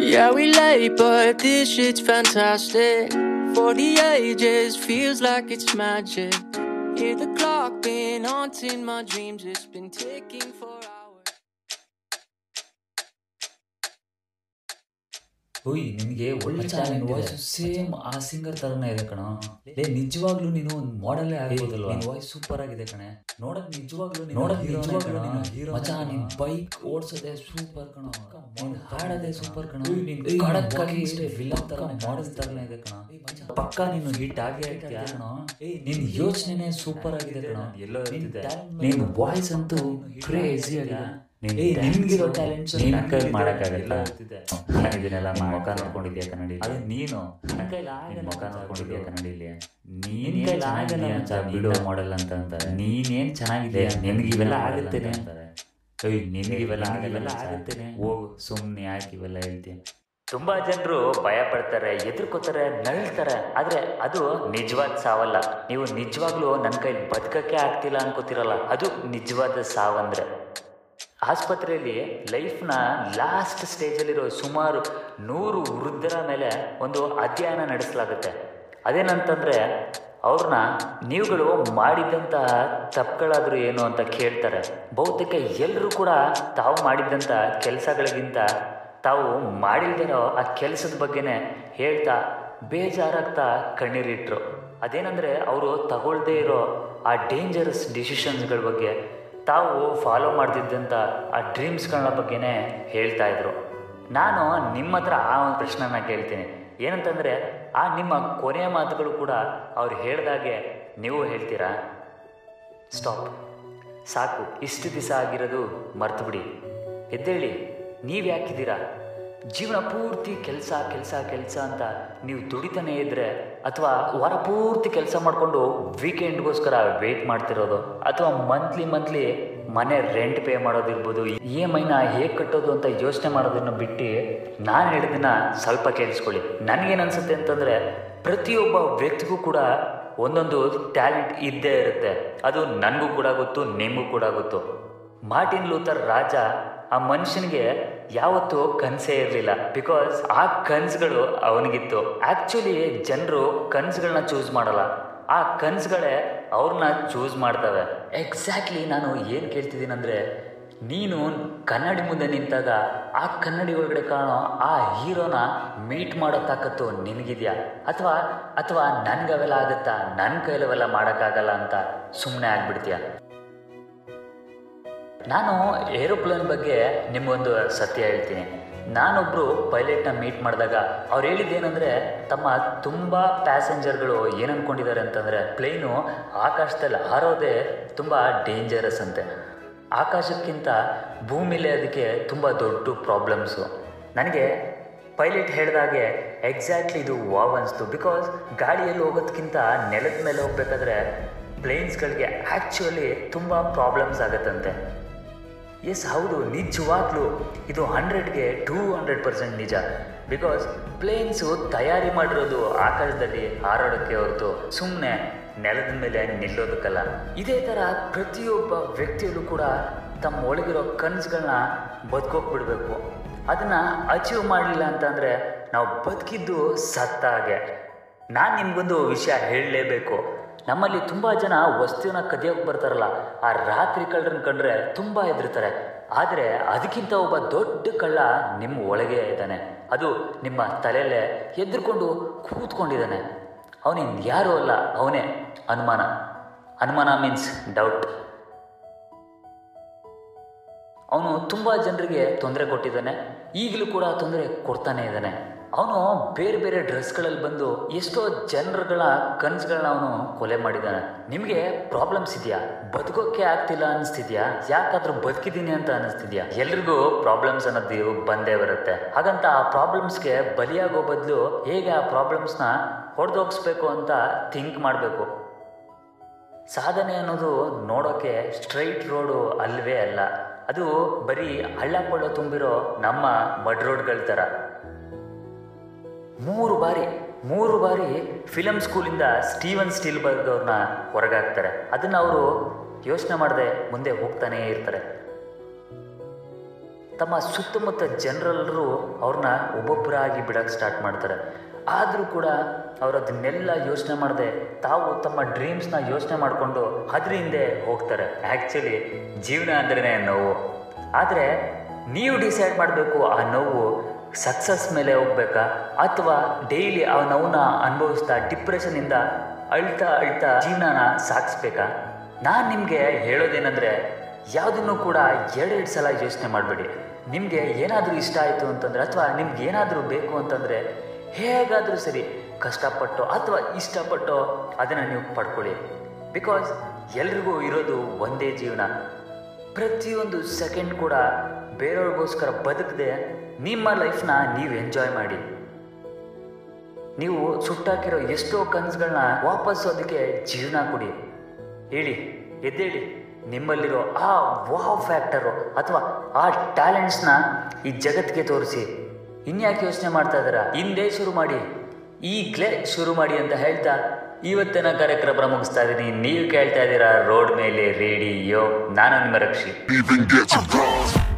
Yeah, we late, but this shit's fantastic. For the ages, feels like it's magic. Hear the clock been haunting my dreams, it's been ticking for hours. ಓಯ್ ನಿನಗೆ ಒಳ್ಳೆ challenge voice same ಆ singer ತರನೇ ಇದೆ ಕಣ. ಲೇ ನಿಜವಾಗ್ಲೂ ನೀನು ಒಂದು ಮಾಡೆಲ್ಲೇ ಆಗ್ಬೋದಲ್ವಾ? ನಿನ್ ವಾಯ್ಸ್ ಸೂಪರ್ ಆಗಿದೆ ಕಣೆ. ನೋಡಕ್ ನಿಜವಾಗ್ಲೂ ನೋಡಕ್ ನಿಜವಾಗ್ಲೂ ನೀನು ಹೀರೋ ಮಚಾ ನಿನ್ ಬೈಕ್ ಓಡ್ಸೋದೆ ಸೂಪರ್ ಕಣ. ನೀನ್ ಹಾಡೋದೆ ಸೂಪರ್ ಕಣ. ನೀನ್ ಕಡಕ್ಕಾಗಿ ವಿಲನ್ ತರ ಮಾಡೆಲ್ ತರನೇ ಇದೆ ಕಣ. ಪಕ್ಕ ನೀನು ಹಿಟ್ ಆಗಿ ಆಗ್ತೀಯ ಕಣ. ನಿನ್ ಯೋಚನೆನೇ ಸೂಪರ್ ಆಗಿದೆ ಕಣ. ಎಲ್ಲೋ ನಿನ್ ವಾಯ್ಸ್ ಅಂತೂ ಕ್ರೇಜಿ ಆಗಿದೆ. ನಿನ್ಗಿರೋ ಟ್ಯಾಲೆಂಟ್ಸ್ ನಿನ್ ಮಾಡಕ್ಕಾಗಲ್ಲ ಇದನ್ನೆಲ್ಲ ಮುಖ ನೋಡ್ಕೊಂಡಿದ್ಯಾ ಕನ್ನಡಿ ಅದು ನೀನು. ನಿನ್ ಮುಖ ನೋಡ್ಕೊಂಡಿದ್ಯಾ ಕನ್ನಡಿಲಿ? ನೀನ್ ಕೈಲಿ ಆಗಲ್ಲ ಅಂತ ಬಿಡೋ ಮಾಡೆಲ್ ಅಂತ ಅಂತಾರೆ. ನೀನೇನ್ ಚೆನ್ನಾಗಿದೆ? ನಿನ್ಗೆ ಇವೆಲ್ಲ ಆಗುತ್ತೇನೆ. ಅಂತಾರೆ. ಏಯ್ ನಿನ್ಗೆ ಇವೆಲ್ಲ ಆಗಲ್ಲ ಆಗುತ್ತೇನೆ. ಹೋಗು ಸುಮ್ನೆ ಯಾಕೆ ಇವೆಲ್ಲ ಹೇಳ್ತೀನಿ ತುಂಬಾ ಜನರು ಭಯ ಪಡ್ತಾರೆ ಎದುರ್ಕೋತಾರೆ ನಳ್ತಾರೆ ಆದ್ರೆ ಅದು ನಿಜವಾದ ಸಾವಲ್ಲ. ನೀವು ನಿಜವಾಗ್ಲೂ ನನ್ನ ಕೈಲಿ ಬದುಕಕ್ಕೆ ಆಗ್ತಿಲ್ಲ ಅನ್ಕೋತಿರಲ್ಲ. ಅದು ನಿಜವಾದ ಸಾವಂದ್ರೆ. ಆಸ್ಪತ್ರೆಯಲ್ಲಿ ಲೈಫ್ನ ಲಾಸ್ಟ್ ಸ್ಟೇಜಲ್ಲಿರೋ ಸುಮಾರು ನೂರು ವೃದ್ಧರ ಮೇಲೆ ಒಂದು ಅಧ್ಯಯನ ನಡೆಸಲಾಗುತ್ತೆ. ಅದೇನಂತಂದರೆ ಅವ್ರನ್ನ ನೀವುಗಳು ಮಾಡಿದ್ದಂತಹ ತಪ್ಪುಗಳಾದರೂ ಏನು ಅಂತ ಕೇಳ್ತಾರೆ. ಬಹುತೇಕ ಎಲ್ಲರೂ ಕೂಡ ತಾವು ಮಾಡಿದ್ದಂಥ ಕೆಲಸಗಳಿಗಿಂತ ತಾವು ಮಾಡಿಲ್ದಿರೋ ಆ ಕೆಲಸದ ಬಗ್ಗೆನೇ ಹೇಳ್ತಾ ಬೇಜಾರಾಗ್ತಾ ಕಣ್ಣೀರಿಟ್ರು. ಅದೇನಂದರೆ ಅವರು ತಗೊಳ್ದೇ ಇರೋ ಆ ಡೇಂಜರಸ್ ಡಿಸಿಷನ್ಸ್ಗಳ ಬಗ್ಗೆ ತಾವು ಫಾಲೋ ಮಾಡ್ತಿದ್ದಂಥ ಆ ಡ್ರೀಮ್ಸ್ಗಳ ಬಗ್ಗೆನೇ ಹೇಳ್ತಾ ಇದ್ರು. ನಾನು ನಿಮ್ಮ ಹತ್ರ ಆ ಒಂದು ಪ್ರಶ್ನೆನ ಕೇಳ್ತೀನಿ. ಏನಂತಂದರೆ, ಆ ನಿಮ್ಮ ಕೊನೆಯ ಮಾತುಗಳು ಕೂಡ ಅವ್ರು ಹೇಳ್ದಾಗೆ ನೀವು ಹೇಳ್ತೀರಾ? ಸ್ಟಾಪ್ ಸಾಕು, ಇಷ್ಟು ದಿವಸ ಆಗಿರೋದು ಮರ್ತುಬಿಡಿ. ಎದ್ದೇಳಿ ನೀವು ಯಾಕಿದ್ದೀರಾ ಜೀವನ ಪೂರ್ತಿ ಕೆಲಸ ಕೆಲಸ ಕೆಲಸ ಅಂತ ನೀವು ದುಡಿತಾನೆ ಇದ್ದರೆ ಅಥವಾ ವಾರ ಪೂರ್ತಿ ಕೆಲಸ ಮಾಡಿಕೊಂಡು ವೀಕೆಂಡ್ಗೋಸ್ಕರ ವೇಟ್ ಮಾಡ್ತಿರೋದು ಅಥವಾ ಮಂತ್ಲಿ ಮಂತ್ಲಿ ಮನೆ ರೆಂಟ್ ಪೇ ಮಾಡೋದಿರ್ಬೋದು ಇ ಎಂ ಐನ ಹೇಗೆ ಕಟ್ಟೋದು ಅಂತ ಯೋಚನೆ ಮಾಡೋದನ್ನು ಬಿಟ್ಟು ನಾನು ಹೇಳಿದ್ದನ್ನ ಸ್ವಲ್ಪ ಕೇಳಿಸ್ಕೊಳ್ಳಿ. ನನಗೇನು ಅನ್ಸುತ್ತೆ ಅಂತಂದರೆ ಪ್ರತಿಯೊಬ್ಬ ವ್ಯಕ್ತಿಗೂ ಕೂಡ ಒಂದೊಂದು ಟ್ಯಾಲೆಂಟ್ ಇದ್ದೇ ಇರುತ್ತೆ. ಅದು ನನಗೂ ಕೂಡ ಗೊತ್ತು, ನಿಮಗೂ ಕೂಡ ಗೊತ್ತು. ಮಾರ್ಟಿನ್ ಲೂಥರ್ ರಾಜ ಆ ಮನುಷ್ಯನಿಗೆ ಯಾವತ್ತೂ ಕನಸೇ ಇರಲಿಲ್ಲ. ಬಿಕಾಸ್ ಆ ಕನಸುಗಳು ಅವನಿಗಿತ್ತು. ಆ್ಯಕ್ಚುಲಿ ಜನರು ಕನಸುಗಳನ್ನ ಚೂಸ್ ಮಾಡಲ್ಲ. ಆ ಕನಸುಗಳೇ ಅವ್ರನ್ನ ಚೂಸ್ ಮಾಡ್ತವೆ. ಎಕ್ಸಾಕ್ಟ್ಲಿ ನಾನು ಏನು ಕೇಳ್ತಿದ್ದೀನಿ ಅಂದರೆ ನೀನು ಕನ್ನಡಿ ಮುಂದೆ ನಿಂತಾಗ ಆ ಕನ್ನಡಿ ಒಳಗಡೆ ಕಾಣೋ ಆ ಹೀರೋನ ಮೀಟ್ ಮಾಡೋ ತಾಕತ್ತು ನಿನಗಿದೆಯಾ? ಅಥವಾ ಅಥವಾ ನನ್ಗೆ ಅವೆಲ್ಲ ಆಗುತ್ತಾ? ನನ್ನ ಕೈಲವೆಲ್ಲ ಮಾಡೋಕ್ಕಾಗಲ್ಲ ಅಂತ ಸುಮ್ಮನೆ ಆಗ್ಬಿಡ್ತೀಯ? ನಾನು ಏರೋಪ್ಲೇನ್ ಬಗ್ಗೆ ನಿಮಗೊಂದು ಸತ್ಯ ಹೇಳ್ತೀನಿ. ನಾನೊಬ್ಬರು ಪೈಲಟ್ನ ಮೀಟ್ ಮಾಡಿದಾಗ ಅವ್ರು ಹೇಳಿದ್ದೇನೆಂದರೆ, ತಮ್ಮ ತುಂಬ ಪ್ಯಾಸೆಂಜರ್ಗಳು ಏನು ಅಂದ್ಕೊಂಡಿದ್ದಾರೆ ಅಂತಂದರೆ, ಪ್ಲೇನು ಆಕಾಶದಲ್ಲಿ ಹಾರೋದೇ ತುಂಬ ಡೇಂಜರಸ್ ಅಂತೆ. ಆಕಾಶಕ್ಕಿಂತ ಭೂಮಿಲೇ ಅದಕ್ಕೆ ತುಂಬ ದೊಡ್ಡ ಪ್ರಾಬ್ಲಮ್ಸು ನನಗೆ ಪೈಲಟ್ ಹೇಳಿದಾಗೆ ಎಕ್ಸಾಕ್ಟ್ಲಿ ಇದು ವಾವ್ ಅನಿಸ್ತು. ಬಿಕಾಸ್ ಗಾಡಿಯಲ್ಲಿ ಹೋಗೋದಕ್ಕಿಂತ ನೆಲದ ಮೇಲೆ ಹೋಗ್ಬೇಕಾದ್ರೆ ಪ್ಲೇನ್ಸ್ಗಳಿಗೆ ಆ್ಯಕ್ಚುಲಿ ತುಂಬ ಪ್ರಾಬ್ಲಮ್ಸ್ ಆಗುತ್ತಂತೆ. ಎಸ್ ಹೌದು, ನಿಜವಾಗ್ಲೂ. ಇದು ಹಂಡ್ರೆಡ್ಗೆ ಟೂ ಹಂಡ್ರೆಡ್ ಪರ್ಸೆಂಟ್ ನಿಜ. ಬಿಕಾಸ್ ಪ್ಲೇನ್ಸು ತಯಾರಿ ಮಾಡಿರೋದು ಆಕಾಶದಲ್ಲಿ ಹಾರಾಡೋಕ್ಕೆ ಹೊರತು ಸುಮ್ಮನೆ ನೆಲದ ಮೇಲೆ ನಿಲ್ಲೋದಕ್ಕಲ್ಲ. ಇದೇ ಥರ ಪ್ರತಿಯೊಬ್ಬ ವ್ಯಕ್ತಿಯಲ್ಲೂ ಕೂಡ ತಮ್ಮ ಒಳಗಿರೋ ಕನಸುಗಳನ್ನ ಬದುಕೋಗ್ಬಿಡ್ಬೇಕು ಅದನ್ನು ಅಚೀವ್ ಮಾಡಲಿಲ್ಲ ಅಂತಂದರೆ ನಾವು ಬದುಕಿದ್ದು ಸತ್ತ ಹಾಗೆ ನಾನು ನಿಮಗೊಂದು ವಿಷಯ ಹೇಳಲೇಬೇಕು. ನಮ್ಮಲ್ಲಿ ತುಂಬ ಜನ ವಸ್ತುವಿನ ಕದಿಯೋಕೆ ಬರ್ತಾರಲ್ಲ, ಆ ರಾತ್ರಿ ಕಳ್ಳರನ್ನ ಕಂಡ್ರೆ ತುಂಬ ಹೆದರ್ತಾರೆ. ಆದರೆ ಅದಕ್ಕಿಂತ ಒಬ್ಬ ದೊಡ್ಡ ಕಳ್ಳ ನಿಮ್ಮ ಒಳಗೆ ಇದ್ದಾನೆ. ಅದು ನಿಮ್ಮ ತಲೆಯಲ್ಲೇ ಎದ್ರುಕೊಂಡು ಕೂತ್ಕೊಂಡಿದ್ದಾನೆ. ಅವನಿಂದ ಯಾರೂ ಅಲ್ಲ, ಅವನೇ ಅನುಮಾನ. ಅನುಮಾನ ಮೀನ್ಸ್ ಡೌಟ್. ಅವನು ತುಂಬ ಜನರಿಗೆ ತೊಂದರೆ ಕೊಟ್ಟಿದ್ದಾನೆ. ಈಗಲೂ ಕೂಡ ತೊಂದರೆ ಕೊಡ್ತಾನೆ ಇದ್ದಾನೆ. ಅವನು ಬೇರೆ ಬೇರೆ ಡ್ರೆಸ್ಗಳಲ್ಲಿ ಬಂದು ಎಷ್ಟೋ ಜನರುಗಳ ಕನಸುಗಳನ್ನ ಅವನು ಕೊಲೆ ಮಾಡಿದ್ದಾನೆ. ನಿಮಗೆ ಪ್ರಾಬ್ಲಮ್ಸ್ ಇದೆಯಾ? ಬದುಕೋಕ್ಕೆ ಆಗ್ತಿಲ್ಲ ಅನಿಸ್ತಿದ್ಯಾ? ಯಾಕಾದ್ರೂ ಬದುಕಿದ್ದೀನಿ ಅಂತ ಅನಿಸ್ತಿದ್ಯಾ? ಎಲ್ರಿಗೂ ಪ್ರಾಬ್ಲಮ್ಸ್ ಅನ್ನೋದು ಬಂದೇ ಬರುತ್ತೆ. ಹಾಗಂತ ಆ ಪ್ರಾಬ್ಲಮ್ಸ್ಗೆ ಬಲಿಯಾಗೋ ಬದಲು ಹೇಗೆ ಆ ಪ್ರಾಬ್ಲಮ್ಸ್ನ ಹೊಡೆದೋಗಿಸ್ಬೇಕು ಅಂತ ಥಿಂಕ್ ಮಾಡಬೇಕು. ಸಾಧನೆ ಅನ್ನೋದು ನೋಡೋಕ್ಕೆ ಸ್ಟ್ರೈಟ್ ರೋಡು ಅಲ್ವೇ ಅಲ್ಲ. ಅದು ಬರೀ ಹಳ್ಳ ಕೊಳ್ಳ ತುಂಬಿರೋ ನಮ್ಮ ಮಡ್ ರೋಡ್ಗಳ ಥರ ಮೂರು ಬಾರಿ ಮೂರು ಬಾರಿ ಫಿಲಮ್ ಸ್ಕೂಲಿಂದ ಸ್ಟೀವನ್ ಸ್ಟೀಲ್ಬರ್ಗ್ ಅವ್ರನ್ನ ಹೊರಗಾಕ್ತಾರೆ. ಅದನ್ನು ಅವರು ಯೋಚನೆ ಮಾಡದೆ ಮುಂದೆ ಹೋಗ್ತಾನೇ ಇರ್ತಾರೆ. ತಮ್ಮ ಸುತ್ತಮುತ್ತ ಜನರಲ್ರು ಅವ್ರನ್ನ ಒಬ್ಬೊಬ್ಬರಾಗಿ ಬಿಡೋಕ್ಕೆ ಸ್ಟಾರ್ಟ್ ಮಾಡ್ತಾರೆ. ಆದರೂ ಕೂಡ ಅವರು ಅದನ್ನೆಲ್ಲ ಯೋಚನೆ ಮಾಡದೆ, ತಾವು ತಮ್ಮ ಡ್ರೀಮ್ಸ್ನ ಯೋಚನೆ ಮಾಡಿಕೊಂಡು ಅದ್ರ ಹಿಂದೆ ಹೋಗ್ತಾರೆ. ಆ್ಯಕ್ಚುಲಿ ಜೀವನ ಅಂದ್ರೇ ನೋವು. ಆದರೆ, ನೀವು ಡಿಸೈಡ್ ಮಾಡಬೇಕು ಆ ನೋವು ಸಕ್ಸಸ್ ಮೇಲೆ ಹೋಗ್ಬೇಕಾ? ಅಥವಾ ಡೈಲಿ ಆ ನೋವನ್ನ ಅನುಭವಿಸ್ತಾ ಡಿಪ್ರೆಷನಿಂದ ಅಳ್ತಾ ಅಳ್ತಾ ಜೀವನನ ಸಾಗಿಸ್ಬೇಕಾ? ನಾನು ನಿಮಗೆ ಹೇಳೋದೇನೆಂದರೆ, ಯಾವುದನ್ನು ಕೂಡ ಎರಡೆರಡು ಸಲ ಯೋಚನೆ ಮಾಡಬೇಡಿ. ನಿಮಗೆ ಏನಾದರೂ ಇಷ್ಟ ಆಯಿತು ಅಂತಂದರೆ, ಅಥವಾ ನಿಮ್ಗೆ ಏನಾದರೂ ಬೇಕು ಅಂತಂದರೆ, ಹೇಗಾದರೂ ಸರಿ, ಕಷ್ಟಪಟ್ಟು ಅಥವಾ ಇಷ್ಟಪಟ್ಟು ಅದನ್ನು ನೀವು ಪಡ್ಕೊಳ್ಳಿ. ಬಿಕಾಸ್ ಎಲ್ರಿಗೂ ಇರೋದು ಒಂದೇ ಜೀವನ. ಪ್ರತಿಯೊಂದು ಸೆಕೆಂಡ್ ಕೂಡ ಬೇರೆಯವ್ರಿಗೋಸ್ಕರ ಬದುಕದೆ ನಿಮ್ಮ ಲೈಫ್ನ ನೀವು ಎಂಜಾಯ್ ಮಾಡಿ. ನೀವು ಸುಟ್ಟಾಕಿರೋ ಎಷ್ಟೋ ಕನಸುಗಳನ್ನ ವಾಪಸ್ ಅದಕ್ಕೆ ಜೀವನ ಕೊಡಿ. ಹೇಳಿ, ಎದ್ದೇಳಿ, ನಿಮ್ಮಲ್ಲಿರೋ ಆ ವಾವ್ ಫ್ಯಾಕ್ಟರು ಅಥವಾ ಆ ಟ್ಯಾಲೆಂಟ್ಸ್ನ ಈ ಜಗತ್ತಿಗೆ ತೋರಿಸಿ. ಇನ್ಯಾಕೆ ಯೋಚನೆ ಮಾಡ್ತಾ ಇದ್ದೀರಾ? ಹಿಂದೆ ಶುರು ಮಾಡಿ. ಈಗಲೇ ಶುರು ಮಾಡಿ ಅಂತ ಹೇಳ್ತಾ ಇವತ್ತಿನ ಕಾರ್ಯಕ್ರಮ ಮುಗಿಸ್ತಾ ಇದ್ದೀನಿ. ನೀವು ಕೇಳ್ತಾ ಇದ್ದೀರಾ ರೋಡ್ ಮೇಲೆ ರೇಡಿಯೋ. ನಾನು ನಿಮ್ಮ ರಕ್ಷಿ.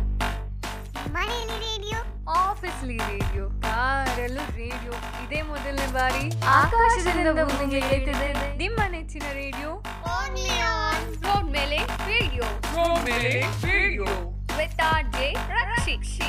ಬಾರಿ ಆಕಾಶದಿಂದ ಭೂಮಿಗೆ ಏತಿದೆ ನಿಮ್ಮ ನೆಚ್ಚಿನ ರೇಡಿಯೋ. ರೋಡ್ ಮೇಲೆ ರೇಡಿಯೋ. ರೋಡ್ ಮೇಲೆ ರೇಡಿಯೋ. With R J ರಕ್ಷಿಕ್ಷಿ